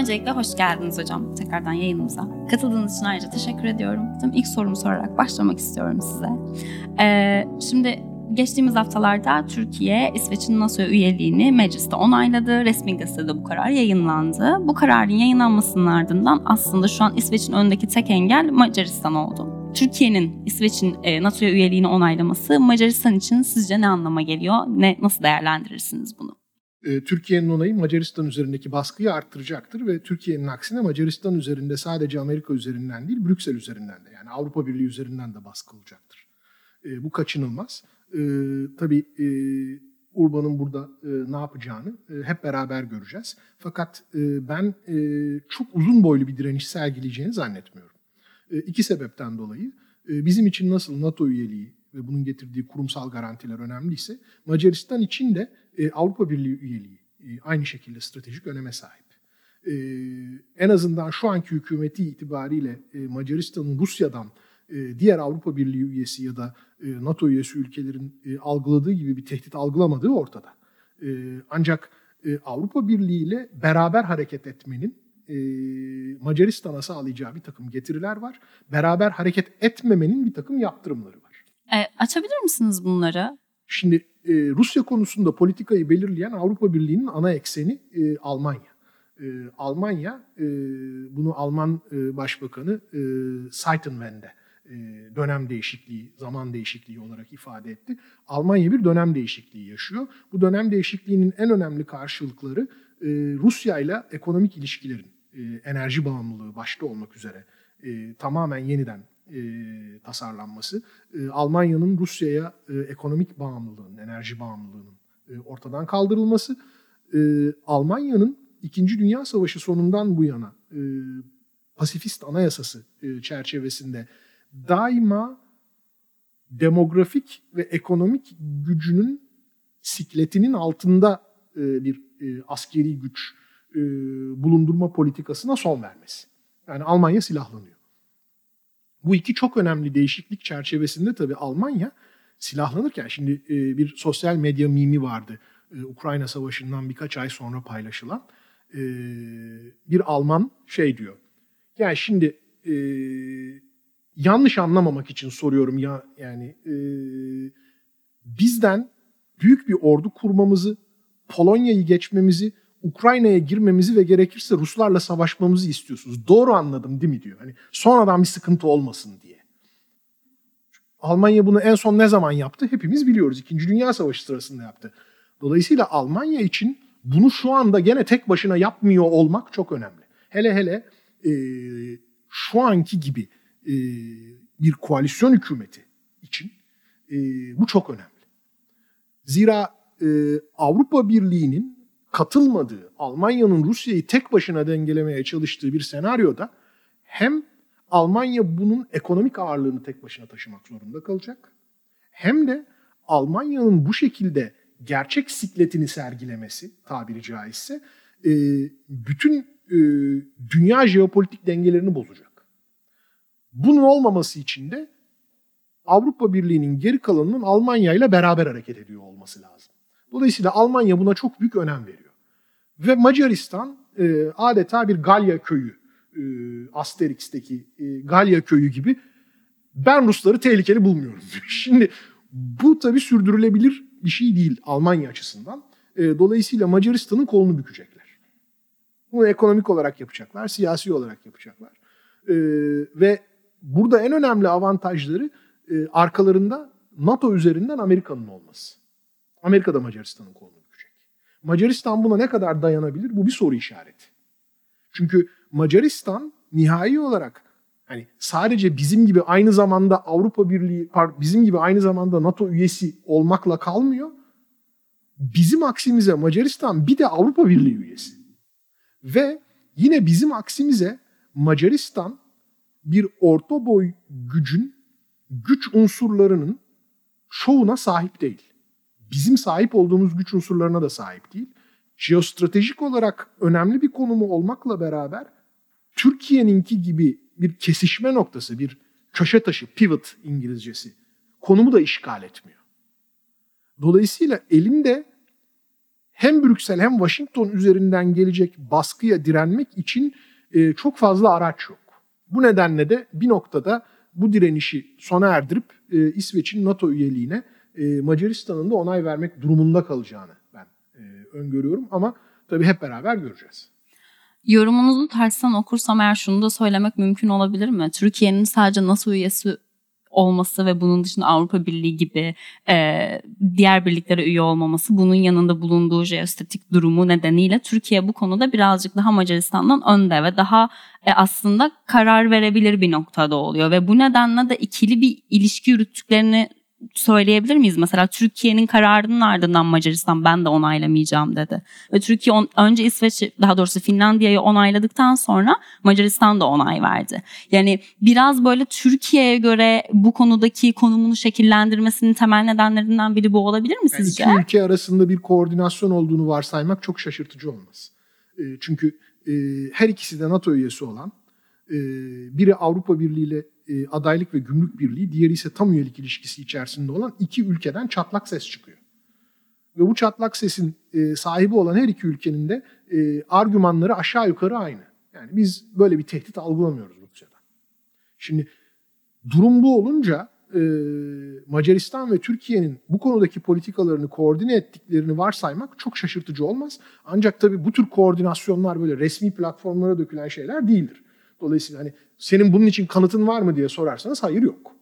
Öncelikle hoş geldiniz hocam tekrardan yayınımıza. Katıldığınız için ayrıca teşekkür ediyorum. Tüm ilk sorumu sorarak başlamak istiyorum size. Ee, şimdi geçtiğimiz haftalarda Türkiye, İsveç'in NATO üyeliğini mecliste onayladı. Resmi gazetede bu karar yayınlandı. Bu kararın yayınlanmasının ardından aslında şu an İsveç'in önündeki tek engel Macaristan oldu. Türkiye'nin İsveç'in e, NATO'ya üyeliğini onaylaması Macaristan için sizce ne anlama geliyor? Ne nasıl değerlendirirsiniz bunu? E, Türkiye'nin onayı Macaristan üzerindeki baskıyı arttıracaktır ve Türkiye'nin aksine Macaristan üzerinde sadece Amerika üzerinden değil Brüksel üzerinden de yani Avrupa Birliği üzerinden de baskı olacaktır. E, bu kaçınılmaz. E, tabii Urban'ın burada ne yapacağını hep beraber göreceğiz. Fakat ben çok uzun boylu bir direniş sergileyeceğini zannetmiyorum. İki sebepten dolayı. Bizim için nasıl NATO üyeliği ve bunun getirdiği kurumsal garantiler önemliyse Macaristan için de e, Avrupa Birliği üyeliği e, aynı şekilde stratejik öneme sahip. E, en azından şu anki hükümeti itibariyle e, Macaristan'ın Rusya'dan e, diğer Avrupa Birliği üyesi ya da e, NATO üyesi ülkelerin e, algıladığı gibi bir tehdit algılamadığı ortada. E, ancak e, Avrupa Birliği ile beraber hareket etmenin e, Macaristan'a sağlayacağı bir takım getiriler var. Beraber hareket etmemenin bir takım yaptırımları var. E, açabilir misiniz bunları? Şimdi e, Rusya konusunda politikayı belirleyen Avrupa Birliği'nin ana ekseni e, Almanya. E, Almanya, e, bunu Alman e, Başbakanı e, Seitenwende e, dönem değişikliği, zaman değişikliği olarak ifade etti. Almanya bir dönem değişikliği yaşıyor. Bu dönem değişikliğinin en önemli karşılıkları e, Rusya ile ekonomik ilişkilerin, e, enerji bağımlılığı başta olmak üzere tamamen yeniden tasarlanması, Almanya'nın Rusya'ya ekonomik bağımlılığının, enerji bağımlılığının ortadan kaldırılması, Almanya'nın İkinci Dünya Savaşı sonundan bu yana pasifist anayasası çerçevesinde daima demografik ve ekonomik gücünün sikletinin altında e, bir e, askeri güç e, bulundurma politikasına son vermesi. Yani Almanya silahlanıyor. Bu iki çok önemli değişiklik çerçevesinde tabii Almanya silahlanırken şimdi bir sosyal medya mimi vardı. Ukrayna Savaşı'ndan birkaç ay sonra paylaşılan. Bir Alman şey diyor. Yani şimdi yanlış anlamamak için soruyorum ya yani e, bizden büyük bir ordu kurmamızı, Polonya'yı geçmemizi, Ukrayna'ya girmemizi ve gerekirse Ruslarla savaşmamızı istiyorsunuz. Doğru anladım değil mi diyor. Hani sonradan bir sıkıntı olmasın diye. Almanya bunu en son ne zaman yaptı? Hepimiz biliyoruz. İkinci Dünya Savaşı sırasında yaptı. Dolayısıyla Almanya için bunu şu anda gene tek başına yapmıyor olmak çok önemli. Hele hele e, şu anki gibi e, bir koalisyon hükümeti için e, bu çok önemli. Zira e, Avrupa Birliği'nin katılmadığı, Almanya'nın Rusya'yı tek başına dengelemeye çalıştığı bir senaryoda hem Almanya bunun ekonomik ağırlığını tek başına taşımak zorunda kalacak. Hem de Almanya'nın bu şekilde gerçek sikletini sergilemesi tabiri caizse bütün dünya jeopolitik dengelerini bozacak. Bunun olmaması için de Avrupa Birliği'nin geri kalanının Almanya ile beraber hareket ediyor olması lazım. Dolayısıyla Almanya buna çok büyük önem veriyor. Ve Macaristan e, adeta bir Galya köyü, e, Asterix'teki e, Galya köyü gibi ben Rusları tehlikeli bulmuyorum Şimdi bu tabii sürdürülebilir bir şey değil Almanya açısından. E, dolayısıyla Macaristan'ın kolunu bükecekler. Bunu ekonomik olarak yapacaklar, siyasi olarak yapacaklar. E, ve burada en önemli avantajları e, arkalarında NATO üzerinden Amerika'nın olması. Amerika da Macaristan'ın kolunu. Macaristan buna ne kadar dayanabilir? Bu bir soru işareti. Çünkü Macaristan nihai olarak hani sadece bizim gibi aynı zamanda Avrupa Birliği, bizim gibi aynı zamanda NATO üyesi olmakla kalmıyor. Bizim aksimize Macaristan bir de Avrupa Birliği üyesi. Ve yine bizim aksimize Macaristan bir orta boy gücün güç unsurlarının çoğuna sahip değil. Bizim sahip olduğumuz güç unsurlarına da sahip değil. Jeostratejik olarak önemli bir konumu olmakla beraber Türkiye'ninki gibi bir kesişme noktası, bir köşe taşı, pivot İngilizcesi konumu da işgal etmiyor. Dolayısıyla elinde hem Brüksel hem Washington üzerinden gelecek baskıya direnmek için e, çok fazla araç yok. Bu nedenle de bir noktada bu direnişi sona erdirip e, İsveç'in NATO üyeliğine e, Macaristan'ın da onay vermek durumunda kalacağını ben e, öngörüyorum ama tabii hep beraber göreceğiz. Yorumunuzu tersten okursam eğer şunu da söylemek mümkün olabilir mi? Türkiye'nin sadece NATO üyesi olması ve bunun dışında Avrupa Birliği gibi e, diğer birliklere üye olmaması bunun yanında bulunduğu jeostatik durumu nedeniyle Türkiye bu konuda birazcık daha Macaristan'dan önde ve daha e, aslında karar verebilir bir noktada oluyor ve bu nedenle de ikili bir ilişki yürüttüklerini söyleyebilir miyiz? Mesela Türkiye'nin kararının ardından Macaristan ben de onaylamayacağım dedi. Ve Türkiye on, önce İsveç daha doğrusu Finlandiya'yı onayladıktan sonra Macaristan da onay verdi. Yani biraz böyle Türkiye'ye göre bu konudaki konumunu şekillendirmesinin temel nedenlerinden biri bu olabilir mi sizce? Yani iki ülke arasında bir koordinasyon olduğunu varsaymak çok şaşırtıcı olmaz. E, çünkü e, her ikisi de NATO üyesi olan, e, biri Avrupa Birliği ile e, adaylık ve gümrük birliği, diğeri ise tam üyelik ilişkisi içerisinde olan iki ülkeden çatlak ses çıkıyor. Ve bu çatlak sesin e, sahibi olan her iki ülkenin de e, argümanları aşağı yukarı aynı. Yani biz böyle bir tehdit algılamıyoruz Rusya'dan. Şimdi durum bu olunca Macaristan ve Türkiye'nin bu konudaki politikalarını koordine ettiklerini varsaymak çok şaşırtıcı olmaz. Ancak tabii bu tür koordinasyonlar böyle resmi platformlara dökülen şeyler değildir. Dolayısıyla hani senin bunun için kanıtın var mı diye sorarsanız hayır yok.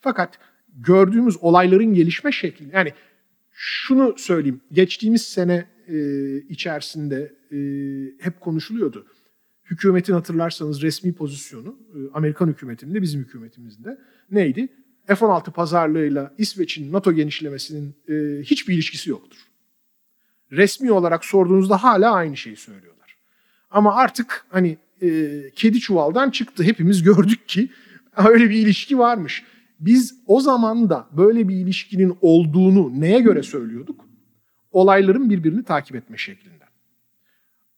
Fakat gördüğümüz olayların gelişme şekli yani şunu söyleyeyim geçtiğimiz sene e, içerisinde e, hep konuşuluyordu. Hükümetin hatırlarsanız resmi pozisyonu e, Amerikan hükümetinin de bizim hükümetimizin de neydi? F-16 pazarlığıyla İsveç'in NATO genişlemesinin e, hiçbir ilişkisi yoktur. Resmi olarak sorduğunuzda hala aynı şeyi söylüyorlar. Ama artık hani e, kedi çuvaldan çıktı. Hepimiz gördük ki öyle bir ilişki varmış. Biz o zaman da böyle bir ilişkinin olduğunu neye göre söylüyorduk? Olayların birbirini takip etme şeklinden.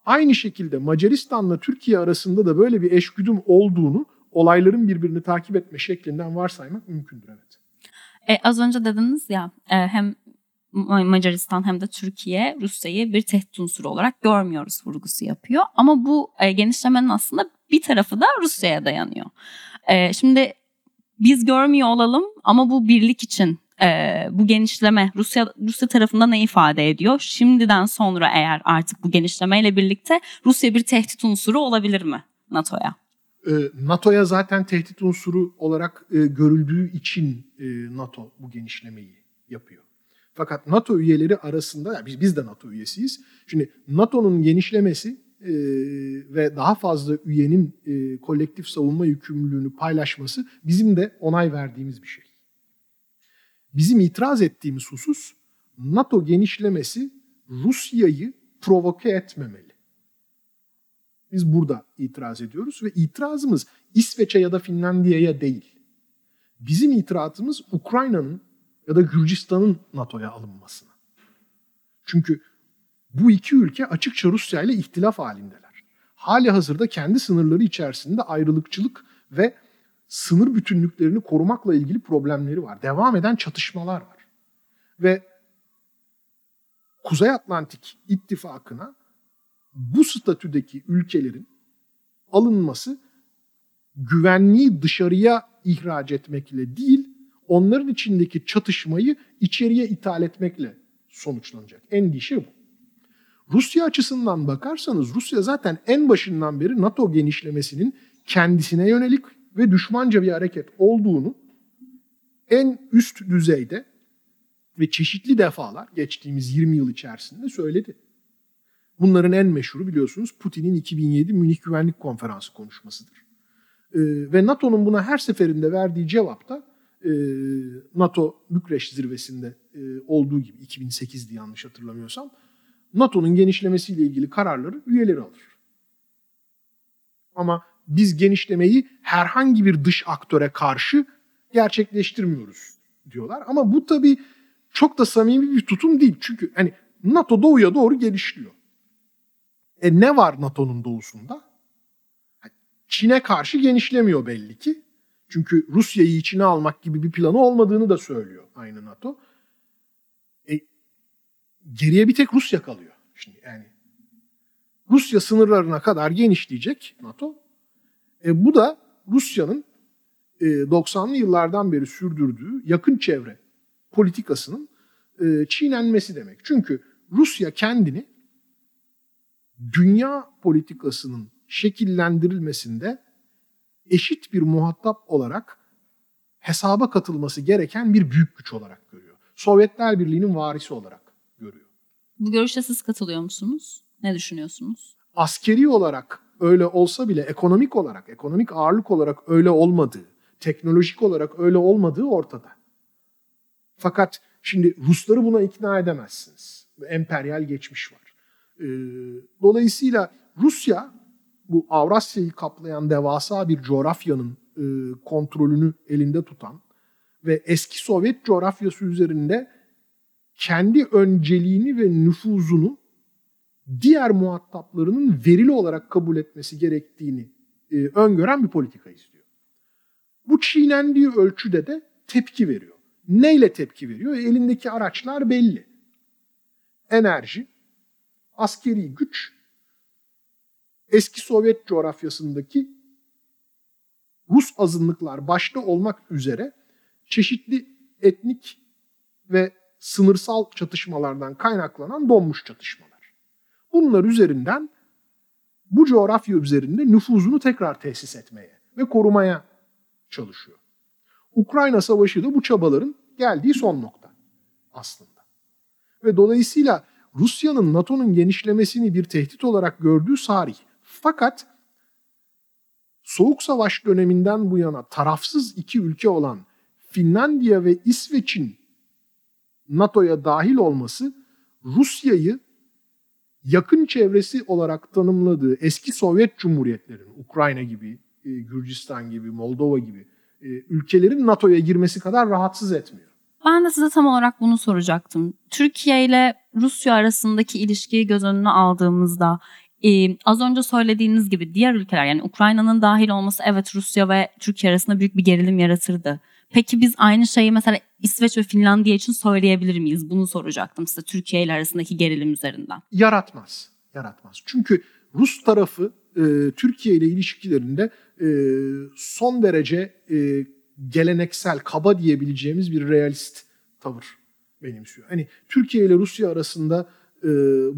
Aynı şekilde Macaristan'la Türkiye arasında da böyle bir eşgüdüm olduğunu olayların birbirini takip etme şeklinden varsaymak mümkündür evet. E, az önce dediniz ya e, hem Macaristan hem de Türkiye Rusya'yı bir tehdit unsuru olarak görmüyoruz vurgusu yapıyor. Ama bu e, genişlemenin aslında bir tarafı da Rusya'ya dayanıyor. E, şimdi biz görmüyor olalım ama bu birlik için e, bu genişleme Rusya Rusya tarafında ne ifade ediyor? Şimdiden sonra eğer artık bu genişlemeyle birlikte Rusya bir tehdit unsuru olabilir mi NATO'ya? E, NATO'ya zaten tehdit unsuru olarak e, görüldüğü için e, NATO bu genişlemeyi yapıyor. Fakat NATO üyeleri arasında, yani biz, biz de NATO üyesiyiz. Şimdi NATO'nun genişlemesi e, ve daha fazla üyenin e, kolektif savunma yükümlülüğünü paylaşması bizim de onay verdiğimiz bir şey. Bizim itiraz ettiğimiz husus NATO genişlemesi Rusya'yı provoke etmemeli. Biz burada itiraz ediyoruz ve itirazımız İsveç'e ya da Finlandiya'ya değil. Bizim itirazımız Ukrayna'nın ya da Gürcistan'ın NATO'ya alınmasına. Çünkü bu iki ülke açıkça Rusya ile ihtilaf halindeler. Hali hazırda kendi sınırları içerisinde ayrılıkçılık ve sınır bütünlüklerini korumakla ilgili problemleri var. Devam eden çatışmalar var. Ve Kuzey Atlantik İttifakı'na bu statüdeki ülkelerin alınması güvenliği dışarıya ihraç etmekle değil, onların içindeki çatışmayı içeriye ithal etmekle sonuçlanacak. Endişe bu. Rusya açısından bakarsanız Rusya zaten en başından beri NATO genişlemesinin kendisine yönelik ve düşmanca bir hareket olduğunu en üst düzeyde ve çeşitli defalar geçtiğimiz 20 yıl içerisinde söyledi. Bunların en meşhuru biliyorsunuz Putin'in 2007 Münih Güvenlik Konferansı konuşmasıdır. Ee, ve NATO'nun buna her seferinde verdiği cevap da e, NATO Bükreş zirvesinde e, olduğu gibi 2008'di yanlış hatırlamıyorsam NATO'nun genişlemesiyle ilgili kararları üyeleri alır. Ama biz genişlemeyi herhangi bir dış aktöre karşı gerçekleştirmiyoruz diyorlar. Ama bu tabii çok da samimi bir tutum değil. Çünkü hani NATO doğuya doğru genişliyor. E ne var NATO'nun doğusunda? Çin'e karşı genişlemiyor belli ki. Çünkü Rusya'yı içine almak gibi bir planı olmadığını da söylüyor aynı NATO. E, geriye bir tek Rusya kalıyor. Şimdi yani Rusya sınırlarına kadar genişleyecek NATO. E, bu da Rusya'nın e, 90'lı yıllardan beri sürdürdüğü yakın çevre politikasının e, çiğnenmesi demek. Çünkü Rusya kendini dünya politikasının şekillendirilmesinde eşit bir muhatap olarak hesaba katılması gereken bir büyük güç olarak görüyor. Sovyetler Birliği'nin varisi olarak görüyor. Bu görüşe siz katılıyor musunuz? Ne düşünüyorsunuz? Askeri olarak öyle olsa bile ekonomik olarak, ekonomik ağırlık olarak öyle olmadığı, teknolojik olarak öyle olmadığı ortada. Fakat şimdi Rusları buna ikna edemezsiniz. Emperyal geçmiş var. Ee, dolayısıyla Rusya bu Avrasya'yı kaplayan devasa bir coğrafyanın e, kontrolünü elinde tutan ve eski Sovyet coğrafyası üzerinde kendi önceliğini ve nüfuzunu diğer muhataplarının verili olarak kabul etmesi gerektiğini e, öngören bir politika istiyor. Bu çiğnendiği ölçüde de tepki veriyor. Neyle tepki veriyor? Elindeki araçlar belli. Enerji, askeri güç, eski Sovyet coğrafyasındaki Rus azınlıklar başta olmak üzere çeşitli etnik ve sınırsal çatışmalardan kaynaklanan donmuş çatışmalar. Bunlar üzerinden bu coğrafya üzerinde nüfuzunu tekrar tesis etmeye ve korumaya çalışıyor. Ukrayna Savaşı da bu çabaların geldiği son nokta aslında. Ve dolayısıyla Rusya'nın NATO'nun genişlemesini bir tehdit olarak gördüğü sarih. Fakat Soğuk Savaş döneminden bu yana tarafsız iki ülke olan Finlandiya ve İsveç'in NATO'ya dahil olması Rusya'yı yakın çevresi olarak tanımladığı eski Sovyet Cumhuriyetlerin, Ukrayna gibi, e, Gürcistan gibi, Moldova gibi e, ülkelerin NATO'ya girmesi kadar rahatsız etmiyor. Ben de size tam olarak bunu soracaktım. Türkiye ile Rusya arasındaki ilişkiyi göz önüne aldığımızda az önce söylediğiniz gibi diğer ülkeler yani Ukrayna'nın dahil olması evet Rusya ve Türkiye arasında büyük bir gerilim yaratırdı. Peki biz aynı şeyi mesela İsveç ve Finlandiya için söyleyebilir miyiz? Bunu soracaktım size Türkiye ile arasındaki gerilim üzerinden. Yaratmaz. Yaratmaz. Çünkü Rus tarafı e, Türkiye ile ilişkilerinde e, son derece e, geleneksel, kaba diyebileceğimiz bir realist tavır benimsiyor. Hani Türkiye ile Rusya arasında e,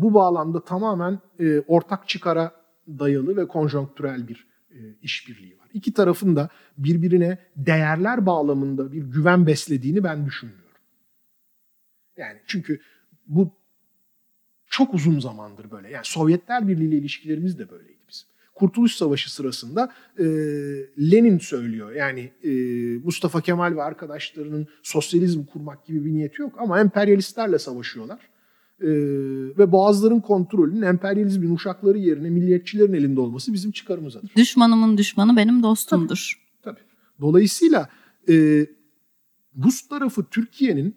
bu bağlamda tamamen e, ortak çıkara dayalı ve konjonktürel bir e, işbirliği var. İki tarafın da birbirine değerler bağlamında bir güven beslediğini ben düşünmüyorum. Yani çünkü bu çok uzun zamandır böyle. Yani Sovyetler Birliği ile ilişkilerimiz de böyleydi bizim. Kurtuluş Savaşı sırasında e, Lenin söylüyor. Yani e, Mustafa Kemal ve arkadaşlarının sosyalizm kurmak gibi bir niyeti yok ama emperyalistlerle savaşıyorlar e, ve boğazların kontrolünün emperyalizmin uşakları yerine milliyetçilerin elinde olması bizim çıkarımızadır. Düşmanımın düşmanı benim dostumdur. Tabii. tabii. Dolayısıyla e, Rus tarafı Türkiye'nin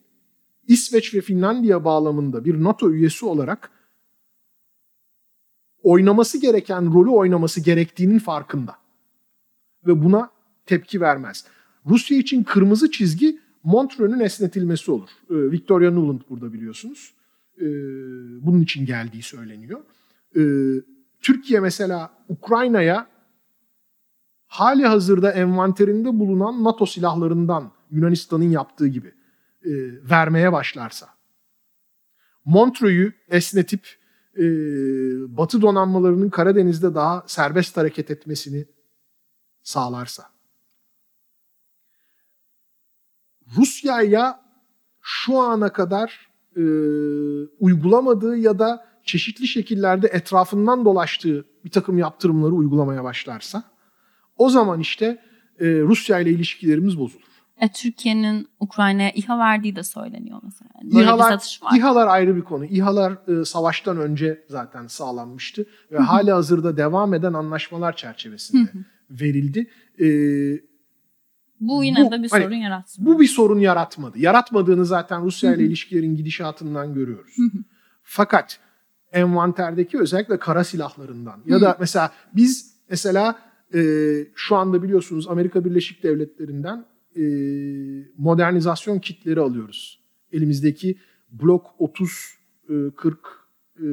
İsveç ve Finlandiya bağlamında bir NATO üyesi olarak oynaması gereken rolü oynaması gerektiğinin farkında. Ve buna tepki vermez. Rusya için kırmızı çizgi Montreux'ün esnetilmesi olur. Victoria Nuland burada biliyorsunuz e, bunun için geldiği söyleniyor. E, Türkiye mesela Ukrayna'ya hali hazırda envanterinde bulunan NATO silahlarından Yunanistan'ın yaptığı gibi e, vermeye başlarsa, Montreux'u esnetip e, Batı donanmalarının Karadeniz'de daha serbest hareket etmesini sağlarsa, Rusya'ya şu ana kadar e, uygulamadığı ya da çeşitli şekillerde etrafından dolaştığı bir takım yaptırımları uygulamaya başlarsa o zaman işte e, Rusya ile ilişkilerimiz bozulur. E, Türkiye'nin Ukrayna'ya İHA verdiği de söyleniyor mesela. Böyle İHA'lar, bir satış var. İHA'lar ayrı bir konu. İHA'lar e, savaştan önce zaten sağlanmıştı ve hali hazırda devam eden anlaşmalar çerçevesinde verildi. E, bu yine bu, de bir hani, sorun yaratmadı. Bu bir sorun yaratmadı. Yaratmadığını zaten Rusya ile ilişkilerin gidişatından görüyoruz. Fakat envanterdeki özellikle kara silahlarından ya da mesela biz mesela e, şu anda biliyorsunuz Amerika Birleşik Devletleri'nden e, modernizasyon kitleri alıyoruz. Elimizdeki Blok 30 e, 40 e,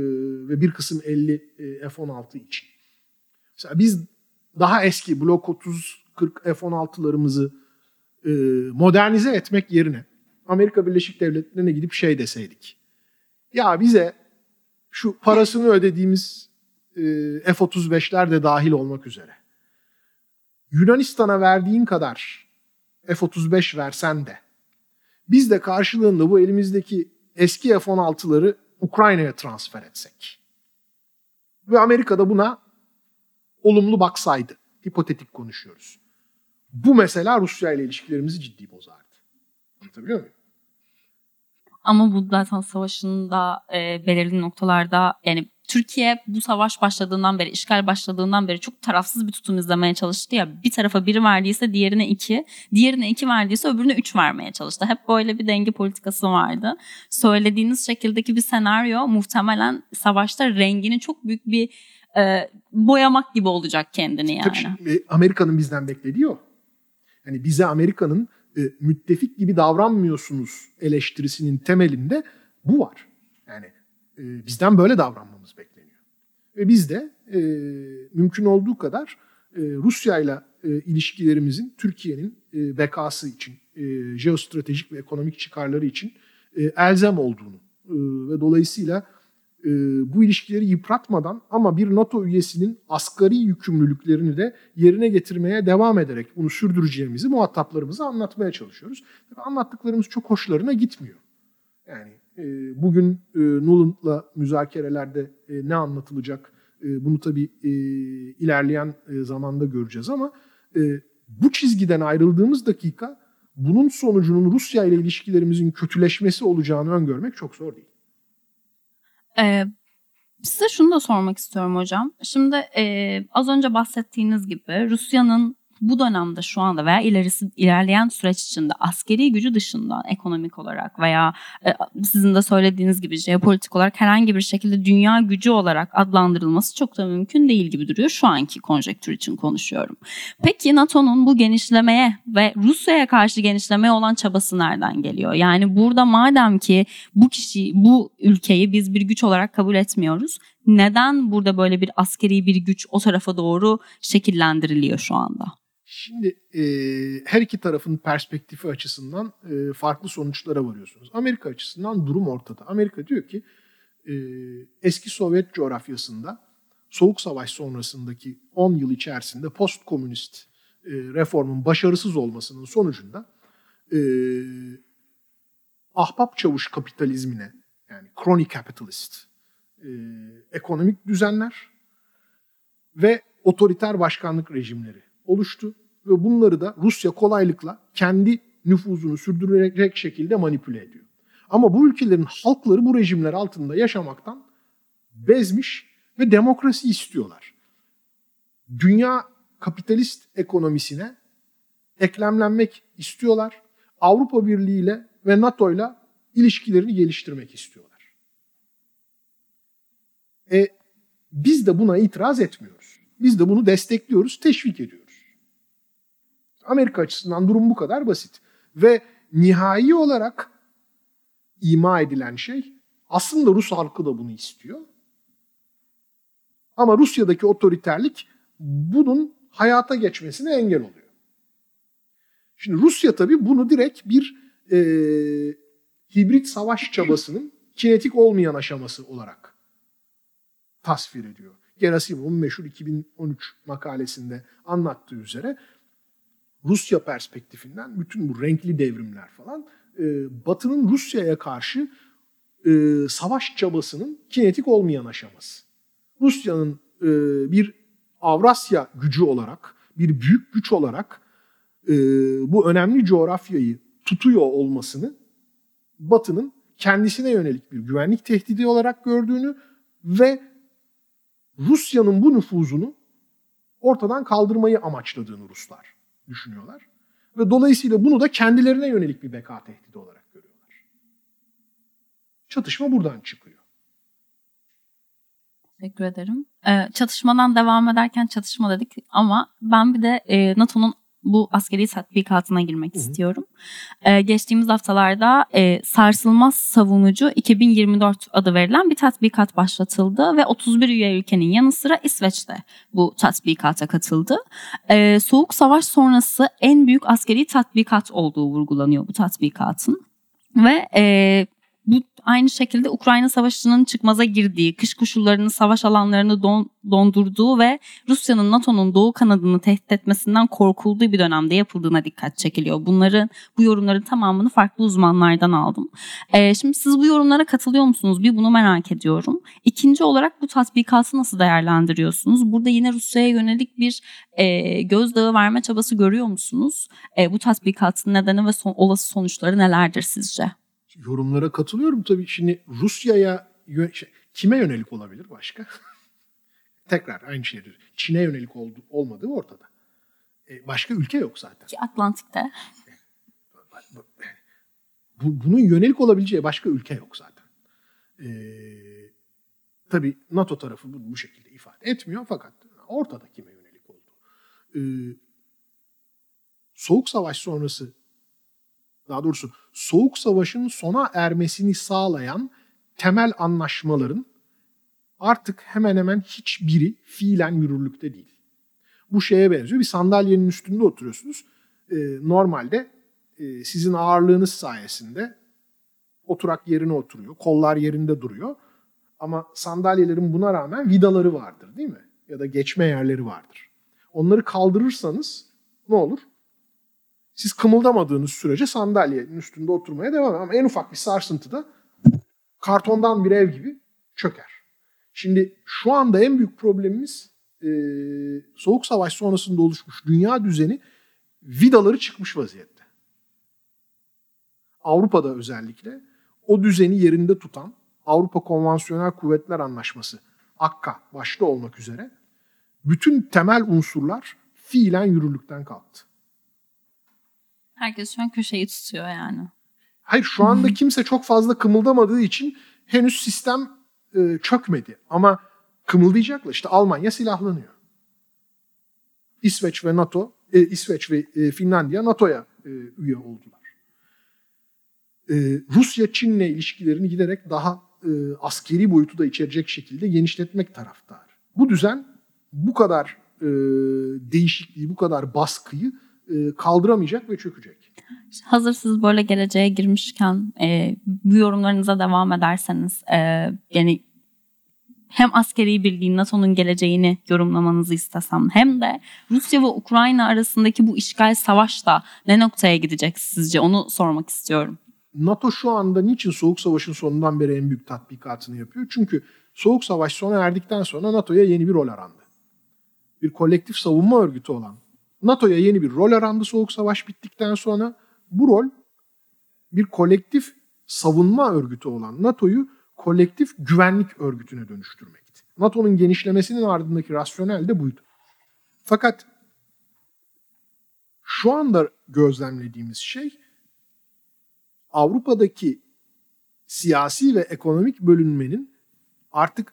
ve bir kısım 50 e, F-16 için. Mesela biz daha eski Blok 30 40 F-16'larımızı e, modernize etmek yerine Amerika Birleşik Devletleri'ne gidip şey deseydik. Ya bize şu parasını ödediğimiz e, F-35'ler de dahil olmak üzere. Yunanistan'a verdiğin kadar F-35 versen de biz de karşılığında bu elimizdeki eski F-16'ları Ukrayna'ya transfer etsek. Ve Amerika'da buna olumlu baksaydı. Hipotetik konuşuyoruz. Bu mesela Rusya ile ilişkilerimizi ciddi bozardı. Anlatabiliyor muyum? Ama bu zaten savaşın da e, belirli noktalarda yani Türkiye bu savaş başladığından beri, işgal başladığından beri çok tarafsız bir tutum izlemeye çalıştı ya. Bir tarafa biri verdiyse diğerine iki, diğerine iki verdiyse öbürüne üç vermeye çalıştı. Hep böyle bir denge politikası vardı. Söylediğiniz şekildeki bir senaryo muhtemelen savaşta rengini çok büyük bir e, boyamak gibi olacak kendini yani. Tabii şimdi, Amerika'nın bizden beklediği o. Yani bize Amerika'nın e, müttefik gibi davranmıyorsunuz eleştirisinin temelinde bu var. Yani e, bizden böyle davranmamız bekleniyor. Ve biz de e, mümkün olduğu kadar e, Rusya ile ilişkilerimizin Türkiye'nin e, bekası için, e, jeostratejik ve ekonomik çıkarları için e, elzem olduğunu e, ve dolayısıyla e, bu ilişkileri yıpratmadan ama bir NATO üyesinin asgari yükümlülüklerini de yerine getirmeye devam ederek bunu sürdüreceğimizi muhataplarımıza anlatmaya çalışıyoruz. Tabii anlattıklarımız çok hoşlarına gitmiyor. Yani e, bugün e, Nuland'la müzakerelerde e, ne anlatılacak e, bunu tabii e, ilerleyen e, zamanda göreceğiz ama e, bu çizgiden ayrıldığımız dakika bunun sonucunun Rusya ile ilişkilerimizin kötüleşmesi olacağını öngörmek çok zor değil. Ee, size şunu da sormak istiyorum hocam. Şimdi e, az önce bahsettiğiniz gibi Rusya'nın bu dönemde şu anda veya ilerisi ilerleyen süreç içinde askeri gücü dışında ekonomik olarak veya e, sizin de söylediğiniz gibi jeopolitik olarak herhangi bir şekilde dünya gücü olarak adlandırılması çok da mümkün değil gibi duruyor. Şu anki konjektür için konuşuyorum. Peki NATO'nun bu genişlemeye ve Rusya'ya karşı genişlemeye olan çabası nereden geliyor? Yani burada madem ki bu kişi, bu ülkeyi biz bir güç olarak kabul etmiyoruz neden burada böyle bir askeri bir güç o tarafa doğru şekillendiriliyor şu anda? Şimdi e, her iki tarafın perspektifi açısından e, farklı sonuçlara varıyorsunuz. Amerika açısından durum ortada. Amerika diyor ki e, eski Sovyet coğrafyasında Soğuk Savaş sonrasındaki 10 yıl içerisinde post komünist e, reformun başarısız olmasının sonucunda e, ahbap çavuş kapitalizmine yani crony capitalist e, ekonomik düzenler ve otoriter başkanlık rejimleri oluştu ve bunları da Rusya kolaylıkla kendi nüfuzunu sürdürecek şekilde manipüle ediyor. Ama bu ülkelerin halkları bu rejimler altında yaşamaktan bezmiş ve demokrasi istiyorlar. Dünya kapitalist ekonomisine eklemlenmek istiyorlar. Avrupa Birliği ile ve NATO ile ilişkilerini geliştirmek istiyorlar. E, biz de buna itiraz etmiyoruz. Biz de bunu destekliyoruz, teşvik ediyoruz. Amerika açısından durum bu kadar basit. Ve nihai olarak ima edilen şey aslında Rus halkı da bunu istiyor. Ama Rusya'daki otoriterlik bunun hayata geçmesine engel oluyor. Şimdi Rusya tabii bunu direkt bir e, hibrit savaş çabasının kinetik olmayan aşaması olarak tasvir ediyor. Gerasimov'un meşhur 2013 makalesinde anlattığı üzere Rusya perspektifinden bütün bu renkli devrimler falan e, Batı'nın Rusya'ya karşı e, savaş çabasının kinetik olmayan aşaması. Rusya'nın e, bir Avrasya gücü olarak, bir büyük güç olarak e, bu önemli coğrafyayı tutuyor olmasını Batı'nın kendisine yönelik bir güvenlik tehdidi olarak gördüğünü ve Rusya'nın bu nüfuzunu ortadan kaldırmayı amaçladığını Ruslar düşünüyorlar. Ve dolayısıyla bunu da kendilerine yönelik bir beka tehdidi olarak görüyorlar. Çatışma buradan çıkıyor. Teşekkür ederim. Ee, çatışmadan devam ederken çatışma dedik ama ben bir de e, NATO'nun bu askeri tatbikatına girmek Hı-hı. istiyorum. Ee, geçtiğimiz haftalarda e, Sarsılmaz Savunucu 2024 adı verilen bir tatbikat başlatıldı ve 31 üye ülkenin yanı sıra İsveç'te bu tatbikata katıldı. Ee, Soğuk Savaş sonrası en büyük askeri tatbikat olduğu vurgulanıyor bu tatbikatın. Ve e, bu aynı şekilde Ukrayna Savaşı'nın çıkmaza girdiği, kış koşullarını, savaş alanlarını don, dondurduğu ve Rusya'nın NATO'nun doğu kanadını tehdit etmesinden korkulduğu bir dönemde yapıldığına dikkat çekiliyor. Bunların, bu yorumların tamamını farklı uzmanlardan aldım. Ee, şimdi siz bu yorumlara katılıyor musunuz? Bir bunu merak ediyorum. İkinci olarak bu tatbikatı nasıl değerlendiriyorsunuz? Burada yine Rusya'ya yönelik bir e, gözdağı verme çabası görüyor musunuz? E, bu tatbikatın nedeni ve son, olası sonuçları nelerdir sizce? Yorumlara katılıyorum tabii. Şimdi Rusya'ya şey, kime yönelik olabilir başka? Tekrar aynı şeydir. Çin'e yönelik oldu, olmadığı ortada. E, başka ülke yok zaten. Ki Atlantik'te. Bu, bunun yönelik olabileceği başka ülke yok zaten. E, tabii NATO tarafı bunu bu şekilde ifade etmiyor fakat ortada kime yönelik oldu. E, Soğuk Savaş sonrası daha doğrusu Soğuk Savaş'ın sona ermesini sağlayan temel anlaşmaların artık hemen hemen hiçbiri fiilen yürürlükte değil. Bu şeye benziyor. Bir sandalyenin üstünde oturuyorsunuz. Ee, normalde e, sizin ağırlığınız sayesinde oturak yerine oturuyor. Kollar yerinde duruyor. Ama sandalyelerin buna rağmen vidaları vardır değil mi? Ya da geçme yerleri vardır. Onları kaldırırsanız ne olur? Siz kımıldamadığınız sürece sandalyenin üstünde oturmaya devam Ama en ufak bir sarsıntıda kartondan bir ev gibi çöker. Şimdi şu anda en büyük problemimiz e, Soğuk Savaş sonrasında oluşmuş dünya düzeni vidaları çıkmış vaziyette. Avrupa'da özellikle o düzeni yerinde tutan Avrupa Konvansiyonel Kuvvetler Anlaşması akka başta olmak üzere bütün temel unsurlar fiilen yürürlükten kalktı. Herkes şu an köşeyi tutuyor yani. Hayır şu anda kimse çok fazla kımıldamadığı için henüz sistem e, çökmedi. Ama kımıldayacaklar. İşte Almanya silahlanıyor. İsveç ve NATO, e, İsveç ve e, Finlandiya NATO'ya e, üye oldular. E, Rusya Çin'le ilişkilerini giderek daha e, askeri boyutu da içerecek şekilde genişletmek taraftar. Bu düzen bu kadar e, değişikliği, bu kadar baskıyı kaldıramayacak ve çökecek. Hazır siz böyle geleceğe girmişken e, bu yorumlarınıza devam ederseniz e, yani hem askeri birliğin NATO'nun geleceğini yorumlamanızı istesem hem de Rusya ve Ukrayna arasındaki bu işgal savaş da ne noktaya gidecek sizce onu sormak istiyorum. NATO şu anda niçin Soğuk Savaş'ın sonundan beri en büyük tatbikatını yapıyor? Çünkü Soğuk Savaş sona erdikten sonra NATO'ya yeni bir rol arandı. Bir kolektif savunma örgütü olan NATO'ya yeni bir rol arandı Soğuk Savaş bittikten sonra. Bu rol bir kolektif savunma örgütü olan NATO'yu kolektif güvenlik örgütüne dönüştürmekti. NATO'nun genişlemesinin ardındaki rasyonel de buydu. Fakat şu anda gözlemlediğimiz şey Avrupa'daki siyasi ve ekonomik bölünmenin artık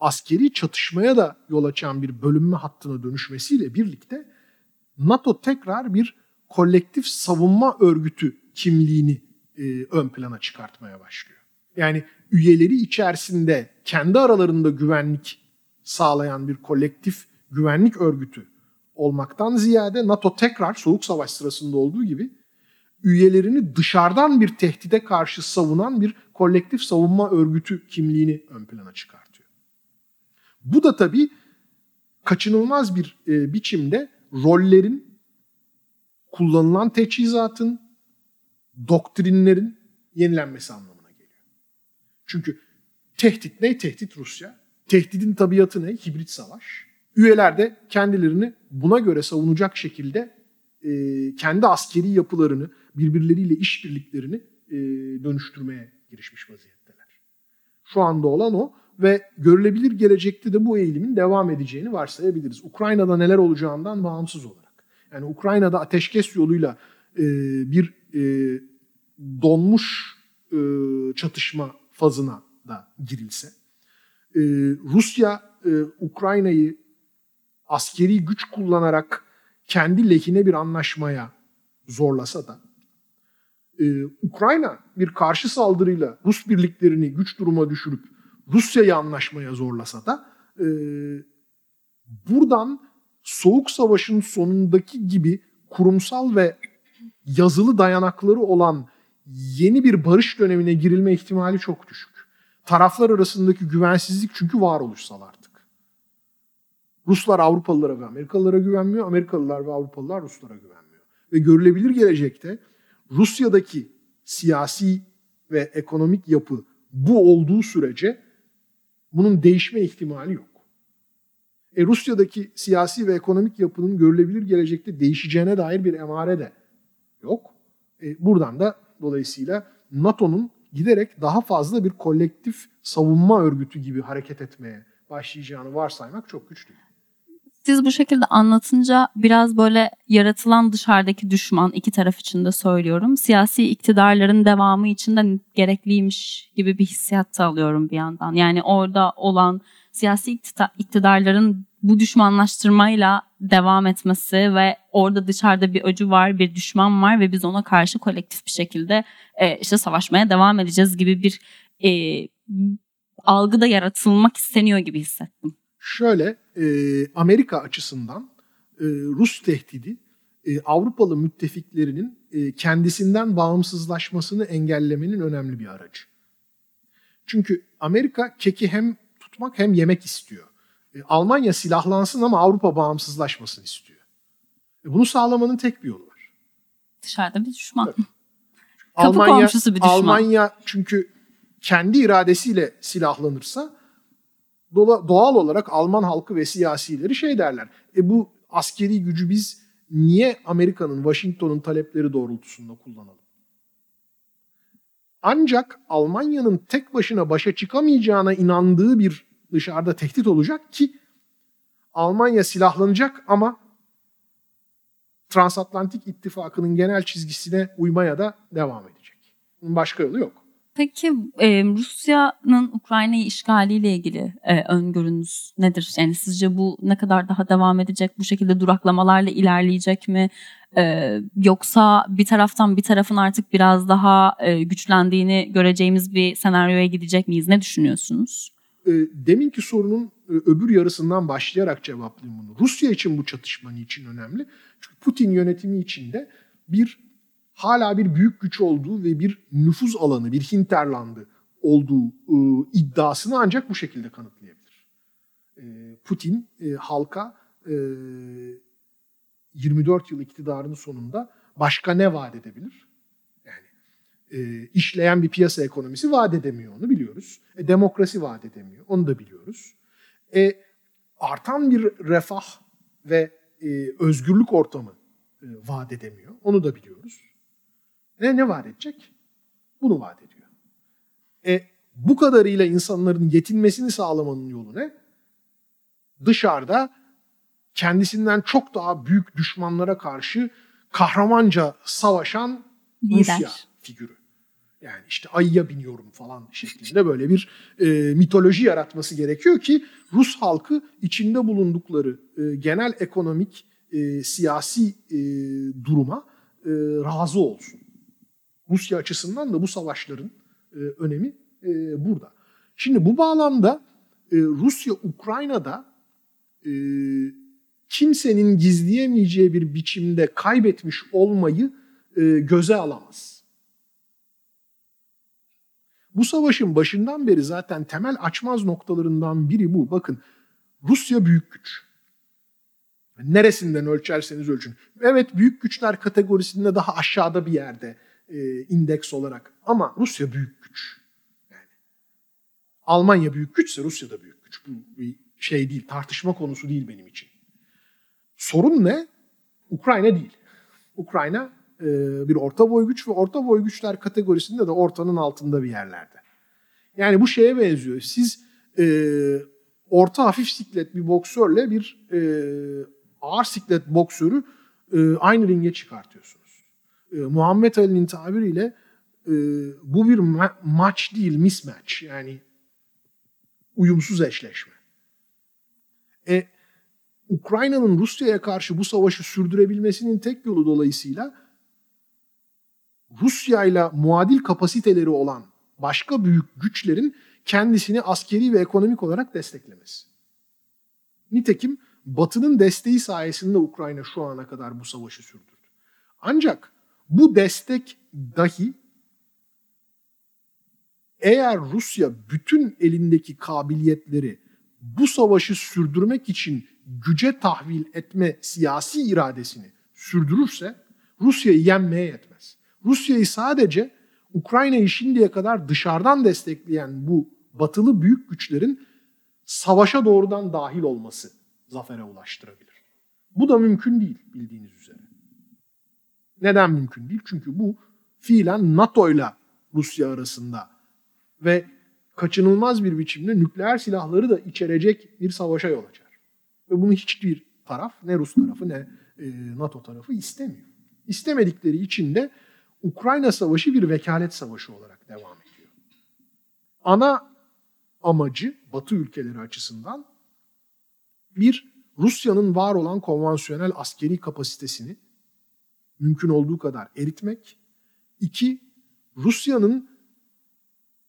askeri çatışmaya da yol açan bir bölünme hattına dönüşmesiyle birlikte NATO tekrar bir kolektif savunma örgütü kimliğini e, ön plana çıkartmaya başlıyor. Yani üyeleri içerisinde kendi aralarında güvenlik sağlayan bir kolektif güvenlik örgütü olmaktan ziyade NATO tekrar Soğuk Savaş sırasında olduğu gibi üyelerini dışarıdan bir tehdide karşı savunan bir kolektif savunma örgütü kimliğini ön plana çıkartıyor. Bu da tabii kaçınılmaz bir e, biçimde rollerin, kullanılan teçhizatın, doktrinlerin yenilenmesi anlamına geliyor. Çünkü tehdit ne? Tehdit Rusya. Tehdidin tabiatı ne? Hibrit savaş. Üyeler de kendilerini buna göre savunacak şekilde e, kendi askeri yapılarını, birbirleriyle işbirliklerini e, dönüştürmeye girişmiş vaziyetteler. Şu anda olan o ve görülebilir gelecekte de bu eğilimin devam edeceğini varsayabiliriz. Ukrayna'da neler olacağından bağımsız olarak. Yani Ukrayna'da ateşkes yoluyla e, bir e, donmuş e, çatışma fazına da girilse, e, Rusya e, Ukrayna'yı askeri güç kullanarak kendi lehine bir anlaşmaya zorlasa da e, Ukrayna bir karşı saldırıyla Rus birliklerini güç duruma düşürüp Rusya'yı anlaşmaya zorlasa da e, buradan Soğuk Savaş'ın sonundaki gibi kurumsal ve yazılı dayanakları olan yeni bir barış dönemine girilme ihtimali çok düşük. Taraflar arasındaki güvensizlik çünkü varoluşsal artık. Ruslar Avrupalılara ve Amerikalılara güvenmiyor, Amerikalılar ve Avrupalılar Ruslara güvenmiyor. Ve görülebilir gelecekte Rusya'daki siyasi ve ekonomik yapı bu olduğu sürece bunun değişme ihtimali yok. E Rusya'daki siyasi ve ekonomik yapının görülebilir gelecekte değişeceğine dair bir emare de yok. E buradan da dolayısıyla NATO'nun giderek daha fazla bir kolektif savunma örgütü gibi hareket etmeye başlayacağını varsaymak çok güç değil siz bu şekilde anlatınca biraz böyle yaratılan dışarıdaki düşman iki taraf için de söylüyorum. Siyasi iktidarların devamı için de gerekliymiş gibi bir hissiyat da alıyorum bir yandan. Yani orada olan siyasi iktidarların bu düşmanlaştırmayla devam etmesi ve orada dışarıda bir öcü var, bir düşman var ve biz ona karşı kolektif bir şekilde e, işte savaşmaya devam edeceğiz gibi bir e, algı da yaratılmak isteniyor gibi hissettim. Şöyle e, Amerika açısından e, Rus tehdidi e, Avrupalı müttefiklerinin e, kendisinden bağımsızlaşmasını engellemenin önemli bir aracı. Çünkü Amerika keki hem tutmak hem yemek istiyor. E, Almanya silahlansın ama Avrupa bağımsızlaşmasını istiyor. E, bunu sağlamanın tek bir yolu var. Dışarıda bir düşman. Kapı Almanya, komşusu bir düşman. Almanya çünkü kendi iradesiyle silahlanırsa doğal olarak Alman halkı ve siyasileri şey derler. E bu askeri gücü biz niye Amerika'nın, Washington'un talepleri doğrultusunda kullanalım? Ancak Almanya'nın tek başına başa çıkamayacağına inandığı bir dışarıda tehdit olacak ki Almanya silahlanacak ama Transatlantik İttifakı'nın genel çizgisine uymaya da devam edecek. Başka yolu yok. Peki e, Rusya'nın Ukrayna'yı işgaliyle ilgili e, öngörünüz nedir? Yani sizce bu ne kadar daha devam edecek? Bu şekilde duraklamalarla ilerleyecek mi? E, yoksa bir taraftan bir tarafın artık biraz daha e, güçlendiğini göreceğimiz bir senaryoya gidecek miyiz? Ne düşünüyorsunuz? E, deminki sorunun e, öbür yarısından başlayarak cevaplayayım bunu. Rusya için bu çatışma için önemli? Çünkü Putin yönetimi içinde bir hala bir büyük güç olduğu ve bir nüfuz alanı, bir hinterlandı olduğu e, iddiasını ancak bu şekilde kanıtlayabilir. E, Putin e, halka e, 24 yıl iktidarının sonunda başka ne vaat edebilir? Yani e, işleyen bir piyasa ekonomisi vaat edemiyor onu biliyoruz. E, demokrasi vaat edemiyor onu da biliyoruz. E, artan bir refah ve e, özgürlük ortamı e, vaat edemiyor onu da biliyoruz. Ne, ne vaat edecek? Bunu vaat ediyor. E, bu kadarıyla insanların yetinmesini sağlamanın yolu ne? Dışarıda kendisinden çok daha büyük düşmanlara karşı kahramanca savaşan Lider. Rusya figürü. Yani işte ayıya biniyorum falan şeklinde böyle bir e, mitoloji yaratması gerekiyor ki Rus halkı içinde bulundukları e, genel ekonomik, e, siyasi e, duruma e, razı olsun. Rusya açısından da bu savaşların e, önemi e, burada. Şimdi bu bağlamda e, Rusya Ukrayna'da e, kimsenin gizleyemeyeceği bir biçimde kaybetmiş olmayı e, göze alamaz. Bu savaşın başından beri zaten temel açmaz noktalarından biri bu. Bakın Rusya büyük güç. Neresinden ölçerseniz ölçün. Evet büyük güçler kategorisinde daha aşağıda bir yerde e, indeks olarak. Ama Rusya büyük güç. Yani Almanya büyük güçse Rusya da büyük güç. Bu bir şey değil, tartışma konusu değil benim için. Sorun ne? Ukrayna değil. Ukrayna e, bir orta boy güç ve orta boy güçler kategorisinde de ortanın altında bir yerlerde. Yani bu şeye benziyor. Siz e, orta hafif siklet bir boksörle bir e, ağır siklet boksörü e, aynı ringe çıkartıyorsunuz e, Muhammed Ali'nin tabiriyle e, bu bir ma- maç değil mismatch yani uyumsuz eşleşme. E, Ukrayna'nın Rusya'ya karşı bu savaşı sürdürebilmesinin tek yolu dolayısıyla Rusya ile muadil kapasiteleri olan başka büyük güçlerin kendisini askeri ve ekonomik olarak desteklemesi. Nitekim Batı'nın desteği sayesinde Ukrayna şu ana kadar bu savaşı sürdürdü. Ancak bu destek dahi eğer Rusya bütün elindeki kabiliyetleri bu savaşı sürdürmek için güce tahvil etme siyasi iradesini sürdürürse Rusya'yı yenmeye yetmez. Rusya'yı sadece Ukrayna'yı şimdiye kadar dışarıdan destekleyen bu batılı büyük güçlerin savaşa doğrudan dahil olması zafere ulaştırabilir. Bu da mümkün değil bildiğiniz üzere. Neden mümkün değil? Çünkü bu fiilen NATO ile Rusya arasında ve kaçınılmaz bir biçimde nükleer silahları da içerecek bir savaşa yol açar. Ve bunu hiçbir taraf ne Rus tarafı ne e, NATO tarafı istemiyor. İstemedikleri için de Ukrayna Savaşı bir vekalet savaşı olarak devam ediyor. Ana amacı Batı ülkeleri açısından bir Rusya'nın var olan konvansiyonel askeri kapasitesini mümkün olduğu kadar eritmek. İki, Rusya'nın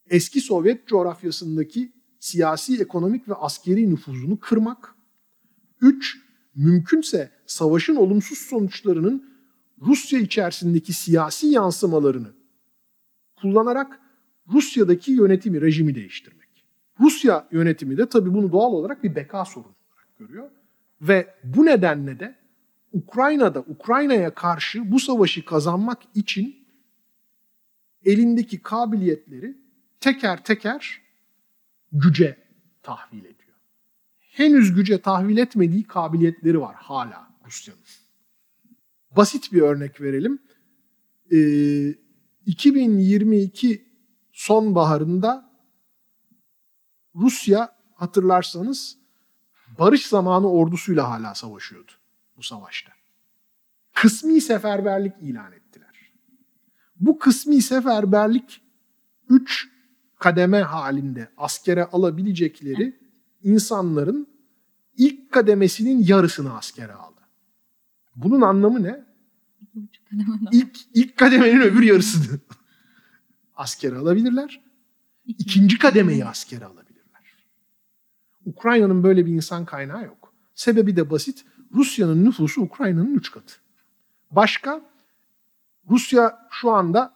eski Sovyet coğrafyasındaki siyasi, ekonomik ve askeri nüfuzunu kırmak. Üç, mümkünse savaşın olumsuz sonuçlarının Rusya içerisindeki siyasi yansımalarını kullanarak Rusya'daki yönetimi, rejimi değiştirmek. Rusya yönetimi de tabii bunu doğal olarak bir beka sorunu olarak görüyor. Ve bu nedenle de Ukrayna'da, Ukrayna'ya karşı bu savaşı kazanmak için elindeki kabiliyetleri teker teker güce tahvil ediyor. Henüz güce tahvil etmediği kabiliyetleri var hala Rusya'nın. Basit bir örnek verelim. Ee, 2022 sonbaharında Rusya hatırlarsanız barış zamanı ordusuyla hala savaşıyordu bu savaşta. Kısmi seferberlik ilan ettiler. Bu kısmi seferberlik 3 kademe halinde askere alabilecekleri insanların ilk kademesinin yarısını askere aldı. Bunun anlamı ne? İlk, ilk kademenin öbür yarısını askere alabilirler. İkinci kademeyi askere alabilirler. Ukrayna'nın böyle bir insan kaynağı yok. Sebebi de basit. Rusya'nın nüfusu Ukrayna'nın üç katı. Başka, Rusya şu anda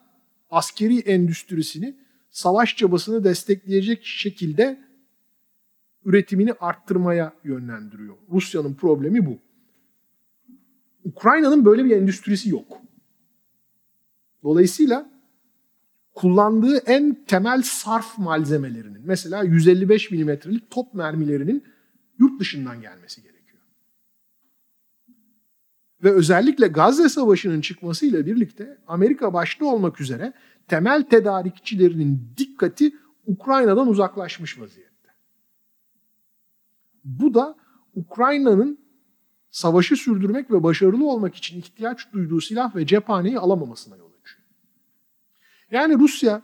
askeri endüstrisini savaş çabasını destekleyecek şekilde üretimini arttırmaya yönlendiriyor. Rusya'nın problemi bu. Ukrayna'nın böyle bir endüstrisi yok. Dolayısıyla kullandığı en temel sarf malzemelerinin mesela 155 milimetrelik top mermilerinin yurt dışından gelmesi gerekiyor. Ve özellikle Gazze Savaşı'nın çıkmasıyla birlikte Amerika başta olmak üzere temel tedarikçilerinin dikkati Ukrayna'dan uzaklaşmış vaziyette. Bu da Ukrayna'nın savaşı sürdürmek ve başarılı olmak için ihtiyaç duyduğu silah ve cephaneyi alamamasına yol açıyor. Yani Rusya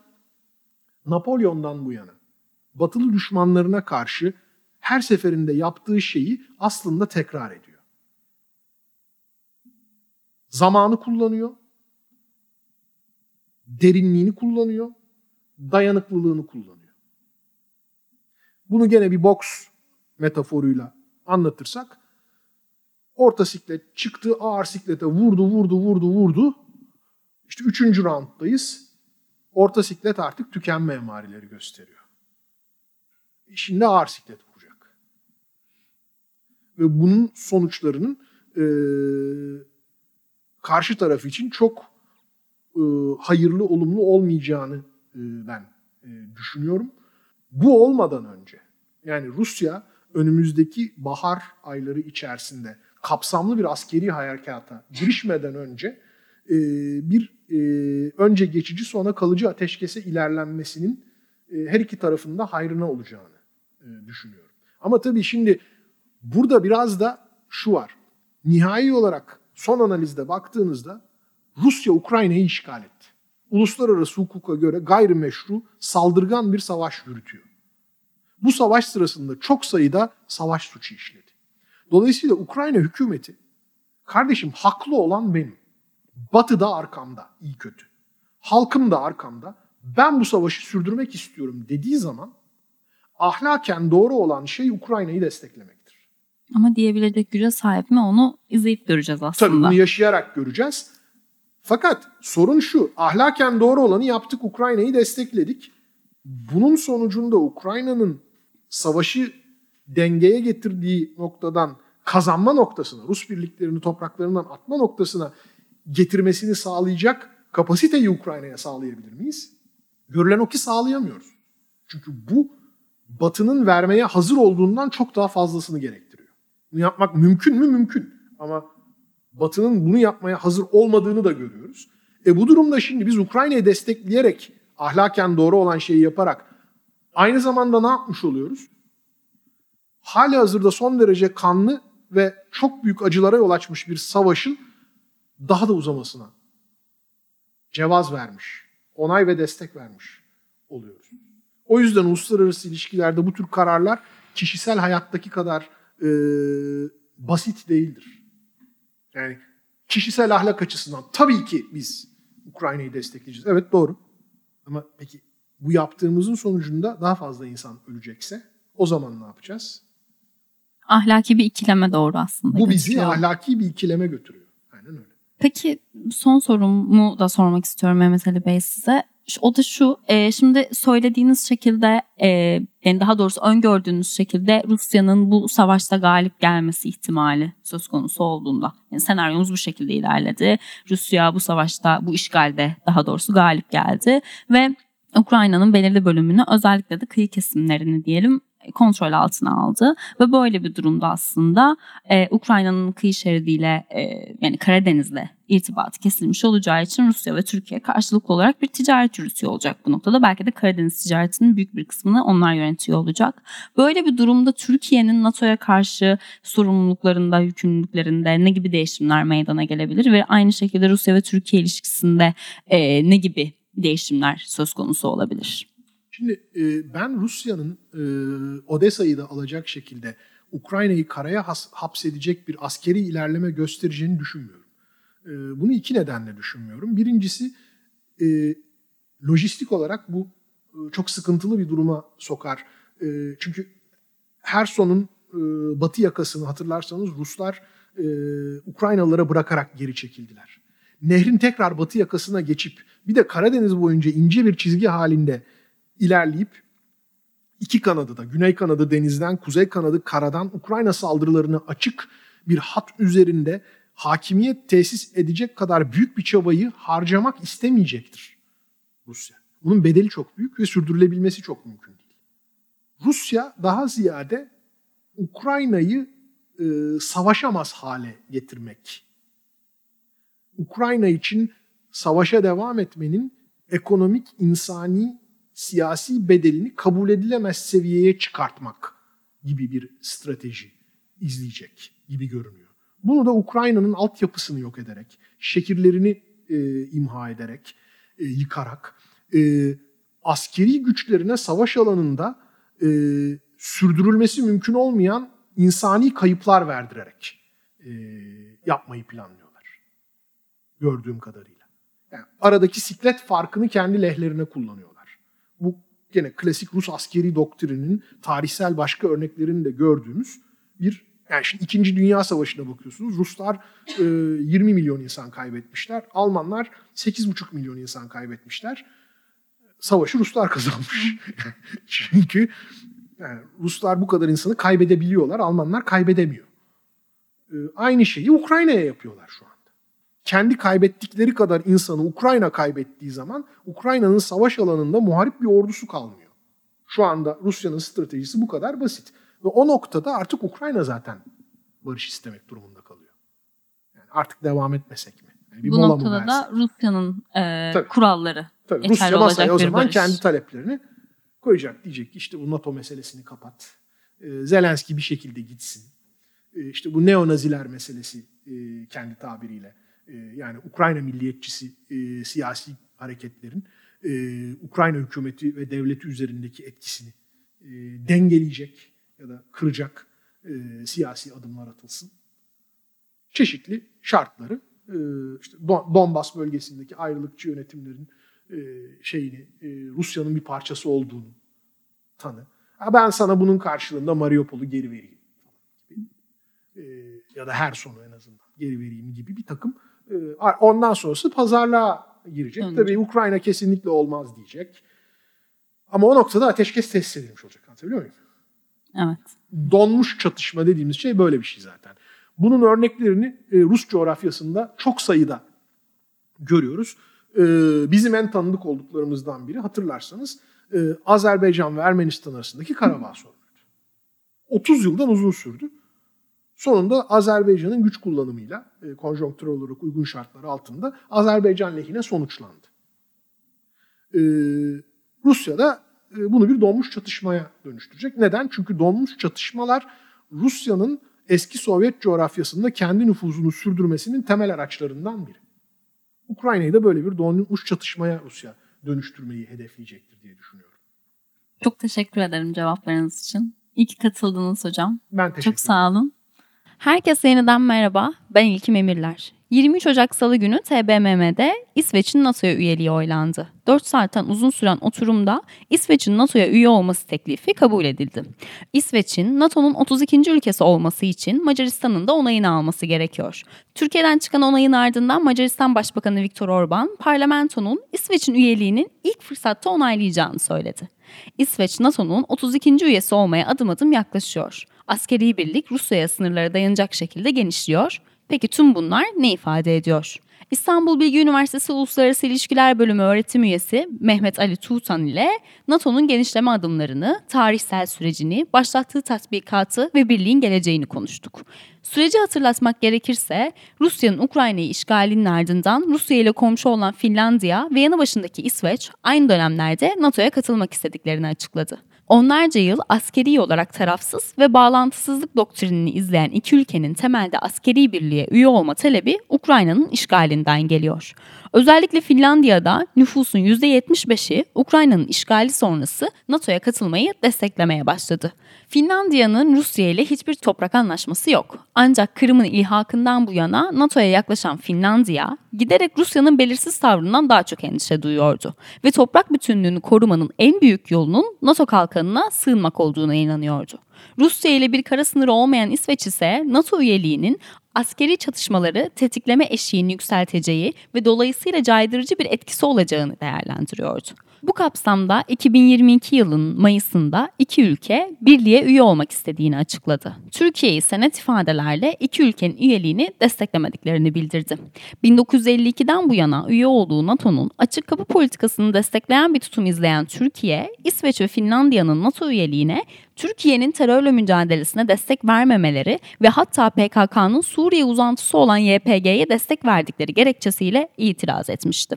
Napolyon'dan bu yana batılı düşmanlarına karşı her seferinde yaptığı şeyi aslında tekrar ediyor. Zamanı kullanıyor, derinliğini kullanıyor, dayanıklılığını kullanıyor. Bunu gene bir boks metaforuyla anlatırsak orta siklet çıktı ağır siklete vurdu vurdu vurdu vurdu. İşte üçüncü rounddayız. Orta siklet artık tükenme emareleri gösteriyor. Şimdi ağır siklet vuracak. Ve bunun sonuçlarının e, karşı taraf için çok e, hayırlı, olumlu olmayacağını e, ben e, düşünüyorum. Bu olmadan önce yani Rusya önümüzdeki bahar ayları içerisinde kapsamlı bir askeri harekata girişmeden önce e, bir e, önce geçici sonra kalıcı ateşkese ilerlenmesinin e, her iki tarafında hayrına olacağını e, düşünüyorum. Ama tabii şimdi burada biraz da şu var. Nihai olarak son analizde baktığınızda Rusya Ukrayna'yı işgal etti. Uluslararası hukuka göre gayrimeşru, saldırgan bir savaş yürütüyor. Bu savaş sırasında çok sayıda savaş suçu işledi. Dolayısıyla Ukrayna hükümeti kardeşim haklı olan benim. Batı da arkamda iyi kötü. Halkım da arkamda. Ben bu savaşı sürdürmek istiyorum dediği zaman ahlaken doğru olan şey Ukrayna'yı desteklemektir. Ama diyebilecek güce sahip mi onu izleyip göreceğiz aslında. Tabii bunu yaşayarak göreceğiz. Fakat sorun şu, ahlaken doğru olanı yaptık, Ukrayna'yı destekledik. Bunun sonucunda Ukrayna'nın savaşı dengeye getirdiği noktadan kazanma noktasına, Rus birliklerini topraklarından atma noktasına getirmesini sağlayacak kapasiteyi Ukrayna'ya sağlayabilir miyiz? Görülen o ki sağlayamıyoruz. Çünkü bu Batı'nın vermeye hazır olduğundan çok daha fazlasını gerektiriyor. Yapmak mümkün mü? Mümkün. Ama Batı'nın bunu yapmaya hazır olmadığını da görüyoruz. E bu durumda şimdi biz Ukrayna'yı destekleyerek, ahlaken doğru olan şeyi yaparak aynı zamanda ne yapmış oluyoruz? Hali hazırda son derece kanlı ve çok büyük acılara yol açmış bir savaşın daha da uzamasına cevaz vermiş, onay ve destek vermiş oluyoruz. O yüzden uluslararası ilişkilerde bu tür kararlar kişisel hayattaki kadar e, basit değildir. Yani kişisel ahlak açısından tabii ki biz Ukrayna'yı destekleyeceğiz. Evet doğru. Ama peki bu yaptığımızın sonucunda daha fazla insan ölecekse o zaman ne yapacağız? Ahlaki bir ikileme doğru aslında. Bu bizi götürüyor. ahlaki bir ikileme götürüyor. Aynen öyle. Peki son sorumu da sormak istiyorum Mehmet Ali Bey size. O da şu, e, şimdi söylediğiniz şekilde, e, yani daha doğrusu öngördüğünüz şekilde Rusya'nın bu savaşta galip gelmesi ihtimali söz konusu olduğunda. Yani senaryomuz bu şekilde ilerledi. Rusya bu savaşta, bu işgalde daha doğrusu galip geldi ve Ukrayna'nın belirli bölümünü özellikle de kıyı kesimlerini diyelim kontrol altına aldı ve böyle bir durumda aslında e, Ukrayna'nın kıyı şeridiyle e, yani Karadeniz'le irtibatı kesilmiş olacağı için Rusya ve Türkiye karşılıklı olarak bir ticaret yürütüyor olacak bu noktada. Belki de Karadeniz ticaretinin büyük bir kısmını onlar yönetiyor olacak. Böyle bir durumda Türkiye'nin NATO'ya karşı sorumluluklarında, yükümlülüklerinde ne gibi değişimler meydana gelebilir ve aynı şekilde Rusya ve Türkiye ilişkisinde e, ne gibi değişimler söz konusu olabilir? Şimdi e, ben Rusya'nın e, Odessa'yı da alacak şekilde Ukrayna'yı karaya has, hapsedecek bir askeri ilerleme göstereceğini düşünmüyorum. E, bunu iki nedenle düşünmüyorum. Birincisi e, lojistik olarak bu e, çok sıkıntılı bir duruma sokar. E, çünkü Herson'un e, batı yakasını hatırlarsanız Ruslar e, Ukraynalılara bırakarak geri çekildiler. Nehrin tekrar batı yakasına geçip bir de Karadeniz boyunca ince bir çizgi halinde ilerleyip iki kanadı da Güney kanadı denizden, Kuzey kanadı karadan Ukrayna saldırılarını açık bir hat üzerinde hakimiyet tesis edecek kadar büyük bir çabayı harcamak istemeyecektir Rusya. Bunun bedeli çok büyük ve sürdürülebilmesi çok mümkün değil. Rusya daha ziyade Ukrayna'yı e, savaşamaz hale getirmek. Ukrayna için savaşa devam etmenin ekonomik, insani siyasi bedelini kabul edilemez seviyeye çıkartmak gibi bir strateji izleyecek gibi görünüyor. Bunu da Ukrayna'nın altyapısını yok ederek, şehirlerini e, imha ederek, e, yıkarak, e, askeri güçlerine savaş alanında e, sürdürülmesi mümkün olmayan insani kayıplar verdirerek e, yapmayı planlıyorlar. Gördüğüm kadarıyla. Yani aradaki siklet farkını kendi lehlerine kullanıyorlar bu gene klasik Rus askeri doktrinin tarihsel başka örneklerini de gördüğümüz bir yani şimdi 2. Dünya Savaşı'na bakıyorsunuz. Ruslar e, 20 milyon insan kaybetmişler. Almanlar 8,5 milyon insan kaybetmişler. Savaşı Ruslar kazanmış. Çünkü yani Ruslar bu kadar insanı kaybedebiliyorlar. Almanlar kaybedemiyor. E, aynı şeyi Ukrayna'ya yapıyorlar şu an kendi kaybettikleri kadar insanı Ukrayna kaybettiği zaman Ukrayna'nın savaş alanında muharip bir ordusu kalmıyor. Şu anda Rusya'nın stratejisi bu kadar basit. Ve o noktada artık Ukrayna zaten barış istemek durumunda kalıyor. Yani artık devam etmesek mi? Yani bir bu noktada da Rusya'nın e, tabii, kuralları tabii, Rusya masaya o zaman barış. kendi taleplerini koyacak. Diyecek ki işte bu NATO meselesini kapat. E, Zelenski bir şekilde gitsin. E, işte bu neonaziler meselesi e, kendi tabiriyle e, yani Ukrayna milliyetçisi e, siyasi hareketlerin e, Ukrayna hükümeti ve devleti üzerindeki etkisini dengeleyecek ya da kıracak siyasi adımlar atılsın. Çeşitli şartları işte Donbas bölgesindeki ayrılıkçı yönetimlerin şeyini Rusya'nın bir parçası olduğunu tanı. Ha ben sana bunun karşılığında Mariupol'u geri vereyim. Ya da her sonu en azından geri vereyim gibi bir takım. E, ondan sonrası pazarlığa girecek. Anladım. Tabii Ukrayna kesinlikle olmaz diyecek. Ama o noktada ateşkes tesis edilmiş olacak. Anlatabiliyor muyum? Evet. Donmuş çatışma dediğimiz şey böyle bir şey zaten. Bunun örneklerini e, Rus coğrafyasında çok sayıda görüyoruz. E, bizim en tanıdık olduklarımızdan biri hatırlarsanız e, Azerbaycan ve Ermenistan arasındaki Karabağ sorunuydu. 30 yıldan uzun sürdü. Sonunda Azerbaycan'ın güç kullanımıyla e, konjonktürel olarak uygun şartlar altında Azerbaycan lehine sonuçlandı. E, Rusya da e, bunu bir donmuş çatışmaya dönüştürecek. Neden? Çünkü donmuş çatışmalar Rusya'nın eski Sovyet coğrafyasında kendi nüfuzunu sürdürmesinin temel araçlarından biri. Ukrayna'yı da böyle bir donmuş çatışmaya Rusya dönüştürmeyi hedefleyecektir diye düşünüyorum. Çok teşekkür ederim cevaplarınız için. İyi ki katıldınız hocam. Ben teşekkür ederim. Çok sağ olun. Herkese yeniden merhaba. Ben İlkim Emirler. 23 Ocak Salı günü TBMM'de İsveç'in NATO'ya üyeliği oylandı. 4 saatten uzun süren oturumda İsveç'in NATO'ya üye olması teklifi kabul edildi. İsveç'in NATO'nun 32. ülkesi olması için Macaristan'ın da onayını alması gerekiyor. Türkiye'den çıkan onayın ardından Macaristan Başbakanı Viktor Orban, parlamentonun İsveç'in üyeliğinin ilk fırsatta onaylayacağını söyledi. İsveç NATO'nun 32. üyesi olmaya adım adım yaklaşıyor. Askeri birlik Rusya'ya sınırlara dayanacak şekilde genişliyor Peki tüm bunlar ne ifade ediyor? İstanbul Bilgi Üniversitesi Uluslararası İlişkiler Bölümü öğretim üyesi Mehmet Ali Tuğtan ile NATO'nun genişleme adımlarını, tarihsel sürecini, başlattığı tatbikatı ve birliğin geleceğini konuştuk. Süreci hatırlatmak gerekirse Rusya'nın Ukrayna'yı işgalinin ardından Rusya ile komşu olan Finlandiya ve yanı başındaki İsveç aynı dönemlerde NATO'ya katılmak istediklerini açıkladı. Onlarca yıl askeri olarak tarafsız ve bağlantısızlık doktrinini izleyen iki ülkenin temelde askeri birliğe üye olma talebi Ukrayna'nın işgalinden geliyor. Özellikle Finlandiya'da nüfusun %75'i Ukrayna'nın işgali sonrası NATO'ya katılmayı desteklemeye başladı. Finlandiya'nın Rusya ile hiçbir toprak anlaşması yok. Ancak Kırım'ın ilhakından bu yana NATO'ya yaklaşan Finlandiya, giderek Rusya'nın belirsiz tavrından daha çok endişe duyuyordu. Ve toprak bütünlüğünü korumanın en büyük yolunun NATO kalkanına sığınmak olduğuna inanıyordu. Rusya ile bir kara sınırı olmayan İsveç ise NATO üyeliğinin askeri çatışmaları tetikleme eşiğini yükselteceği ve dolayısıyla caydırıcı bir etkisi olacağını değerlendiriyordu. Bu kapsamda 2022 yılının Mayıs'ında iki ülke birliğe üye olmak istediğini açıkladı. Türkiye ise net ifadelerle iki ülkenin üyeliğini desteklemediklerini bildirdi. 1952'den bu yana üye olduğu NATO'nun açık kapı politikasını destekleyen bir tutum izleyen Türkiye, İsveç ve Finlandiya'nın NATO üyeliğine Türkiye'nin terörle mücadelesine destek vermemeleri ve hatta PKK'nın Suriye uzantısı olan YPG'ye destek verdikleri gerekçesiyle itiraz etmişti.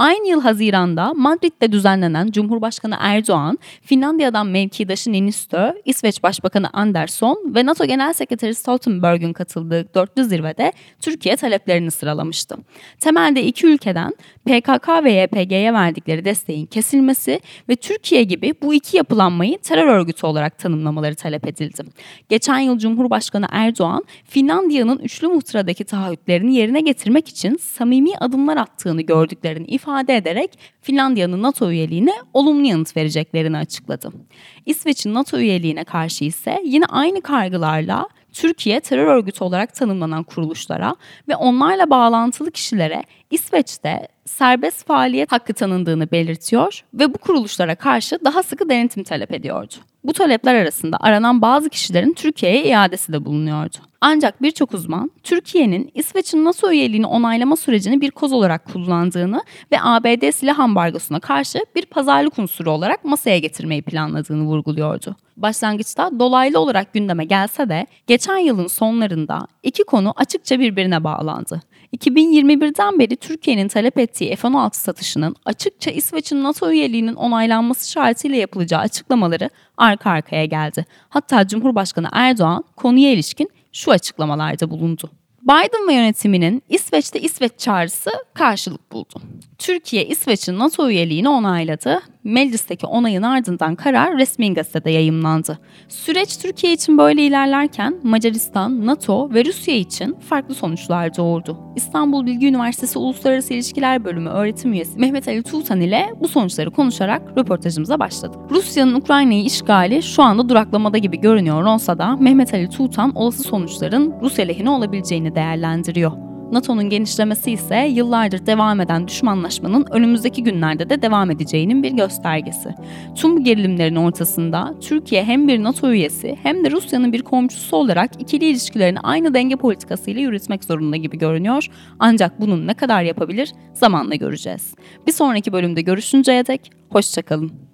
Aynı yıl Haziran'da Madrid'de düzenlenen Cumhurbaşkanı Erdoğan, Finlandiya'dan mevkidaşı Niinistö, İsveç Başbakanı Andersson ve NATO Genel Sekreteri Stoltenberg'ün katıldığı dörtlü zirvede Türkiye taleplerini sıralamıştı. Temelde iki ülkeden PKK ve YPG'ye verdikleri desteğin kesilmesi ve Türkiye gibi bu iki yapılanmayı terör örgütü olarak tanımlamaları talep edildi. Geçen yıl Cumhurbaşkanı Erdoğan, Finlandiya'nın üçlü muhtıradaki taahhütlerini yerine getirmek için samimi adımlar attığını gördüklerini ifade ederek Finlandiya'nın NATO üyeliğine olumlu yanıt vereceklerini açıkladı. İsveç'in NATO üyeliğine karşı ise yine aynı kargılarla Türkiye terör örgütü olarak tanımlanan kuruluşlara ve onlarla bağlantılı kişilere İsveç'te serbest faaliyet hakkı tanındığını belirtiyor ve bu kuruluşlara karşı daha sıkı denetim talep ediyordu. Bu talepler arasında aranan bazı kişilerin Türkiye'ye iadesi de bulunuyordu. Ancak birçok uzman Türkiye'nin İsveç'in NATO üyeliğini onaylama sürecini bir koz olarak kullandığını ve ABD silah ambargosuna karşı bir pazarlık unsuru olarak masaya getirmeyi planladığını vurguluyordu. Başlangıçta dolaylı olarak gündeme gelse de geçen yılın sonlarında iki konu açıkça birbirine bağlandı. 2021'den beri Türkiye'nin talep ettiği F-16 satışının açıkça İsveç'in NATO üyeliğinin onaylanması şartıyla yapılacağı açıklamaları arka arkaya geldi. Hatta Cumhurbaşkanı Erdoğan konuya ilişkin şu açıklamalarda bulundu. Biden ve yönetiminin İsveç'te İsveç çağrısı karşılık buldu. Türkiye İsveç'in NATO üyeliğini onayladı. Meclisteki onayın ardından karar resmi gazetede yayımlandı. Süreç Türkiye için böyle ilerlerken Macaristan, NATO ve Rusya için farklı sonuçlar doğurdu. İstanbul Bilgi Üniversitesi Uluslararası İlişkiler Bölümü öğretim üyesi Mehmet Ali Tuğtan ile bu sonuçları konuşarak röportajımıza başladık. Rusya'nın Ukrayna'yı işgali şu anda duraklamada gibi görünüyor olsa da Mehmet Ali Tuğtan olası sonuçların Rusya lehine olabileceğini değerlendiriyor. NATO'nun genişlemesi ise yıllardır devam eden düşmanlaşmanın önümüzdeki günlerde de devam edeceğinin bir göstergesi. Tüm bu gerilimlerin ortasında Türkiye hem bir NATO üyesi hem de Rusya'nın bir komşusu olarak ikili ilişkilerini aynı denge politikasıyla yürütmek zorunda gibi görünüyor. Ancak bunun ne kadar yapabilir zamanla göreceğiz. Bir sonraki bölümde görüşünceye dek hoşçakalın.